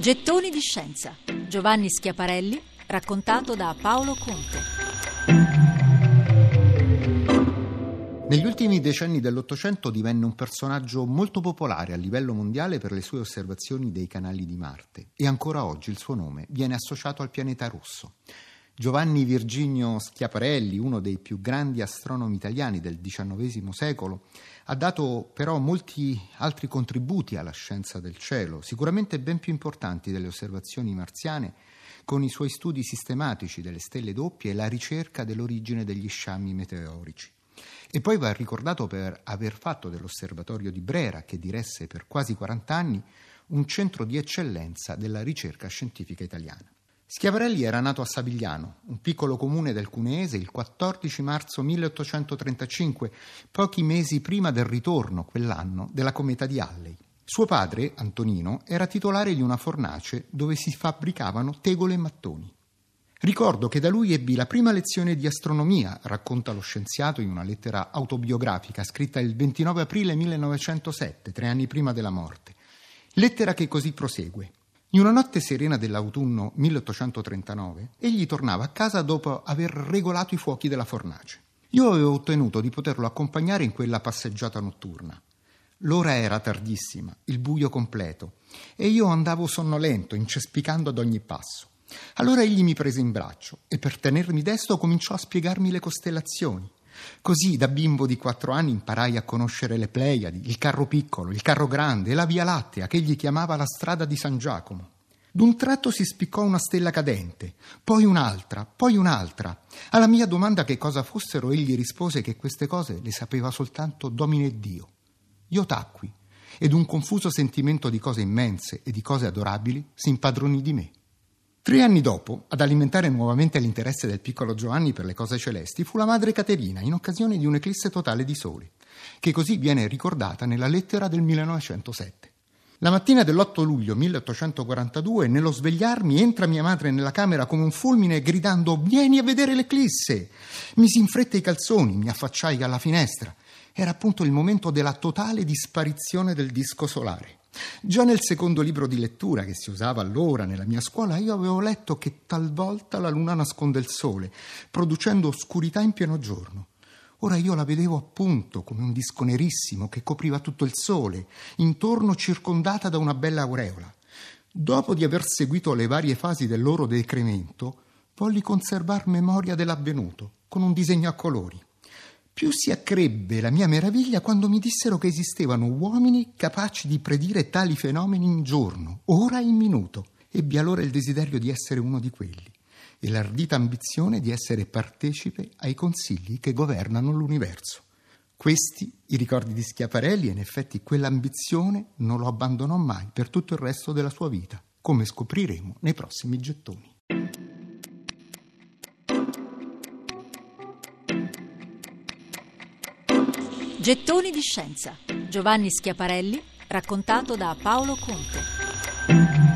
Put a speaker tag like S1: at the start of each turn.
S1: Gettoni di scienza. Giovanni Schiaparelli, raccontato da Paolo Conte.
S2: Negli ultimi decenni dell'Ottocento divenne un personaggio molto popolare a livello mondiale per le sue osservazioni dei canali di Marte e ancora oggi il suo nome viene associato al pianeta rosso. Giovanni Virginio Schiaparelli, uno dei più grandi astronomi italiani del XIX secolo, ha dato però molti altri contributi alla scienza del cielo, sicuramente ben più importanti delle osservazioni marziane, con i suoi studi sistematici delle stelle doppie e la ricerca dell'origine degli sciami meteorici. E poi va ricordato per aver fatto dell'osservatorio di Brera, che diresse per quasi 40 anni, un centro di eccellenza della ricerca scientifica italiana. Schiavarelli era nato a Savigliano, un piccolo comune del Cuneese, il 14 marzo 1835, pochi mesi prima del ritorno, quell'anno, della cometa di Halley. Suo padre, Antonino, era titolare di una fornace dove si fabbricavano tegole e mattoni. Ricordo che da lui ebbi la prima lezione di astronomia, racconta lo scienziato in una lettera autobiografica scritta il 29 aprile 1907, tre anni prima della morte. Lettera che così prosegue. In una notte serena dell'autunno 1839, egli tornava a casa dopo aver regolato i fuochi della fornace. Io avevo ottenuto di poterlo accompagnare in quella passeggiata notturna. L'ora era tardissima, il buio completo, e io andavo sonnolento, incespicando ad ogni passo. Allora egli mi prese in braccio e per tenermi desto cominciò a spiegarmi le costellazioni. Così da bimbo di quattro anni imparai a conoscere le Pleiadi, il carro piccolo, il carro grande e la Via Lattea che egli chiamava la strada di San Giacomo. D'un tratto si spiccò una stella cadente, poi un'altra, poi un'altra. Alla mia domanda che cosa fossero, egli rispose che queste cose le sapeva soltanto Domine Dio. Io tacqui, ed un confuso sentimento di cose immense e di cose adorabili si impadronì di me. Tre anni dopo, ad alimentare nuovamente l'interesse del piccolo Giovanni per le cose celesti, fu la madre Caterina in occasione di un'eclisse totale di sole, che così viene ricordata nella lettera del 1907. La mattina dell'8 luglio 1842, nello svegliarmi, entra mia madre nella camera come un fulmine gridando Vieni a vedere l'eclisse! Misi in fretta i calzoni, mi affacciai alla finestra. Era appunto il momento della totale disparizione del disco solare. Già nel secondo libro di lettura che si usava allora nella mia scuola io avevo letto che talvolta la luna nasconde il sole, producendo oscurità in pieno giorno. Ora io la vedevo appunto come un disco nerissimo che copriva tutto il sole, intorno circondata da una bella aureola. Dopo di aver seguito le varie fasi del loro decremento, volli conservar memoria dell'avvenuto con un disegno a colori. Più si accrebbe la mia meraviglia quando mi dissero che esistevano uomini capaci di predire tali fenomeni in giorno, ora in minuto. Ebbi allora il desiderio di essere uno di quelli e l'ardita ambizione di essere partecipe ai consigli che governano l'universo. Questi i ricordi di Schiaparelli e in effetti quell'ambizione non lo abbandonò mai per tutto il resto della sua vita, come scopriremo nei prossimi gettoni.
S1: Gettoni di scienza. Giovanni Schiaparelli, raccontato da Paolo Conte.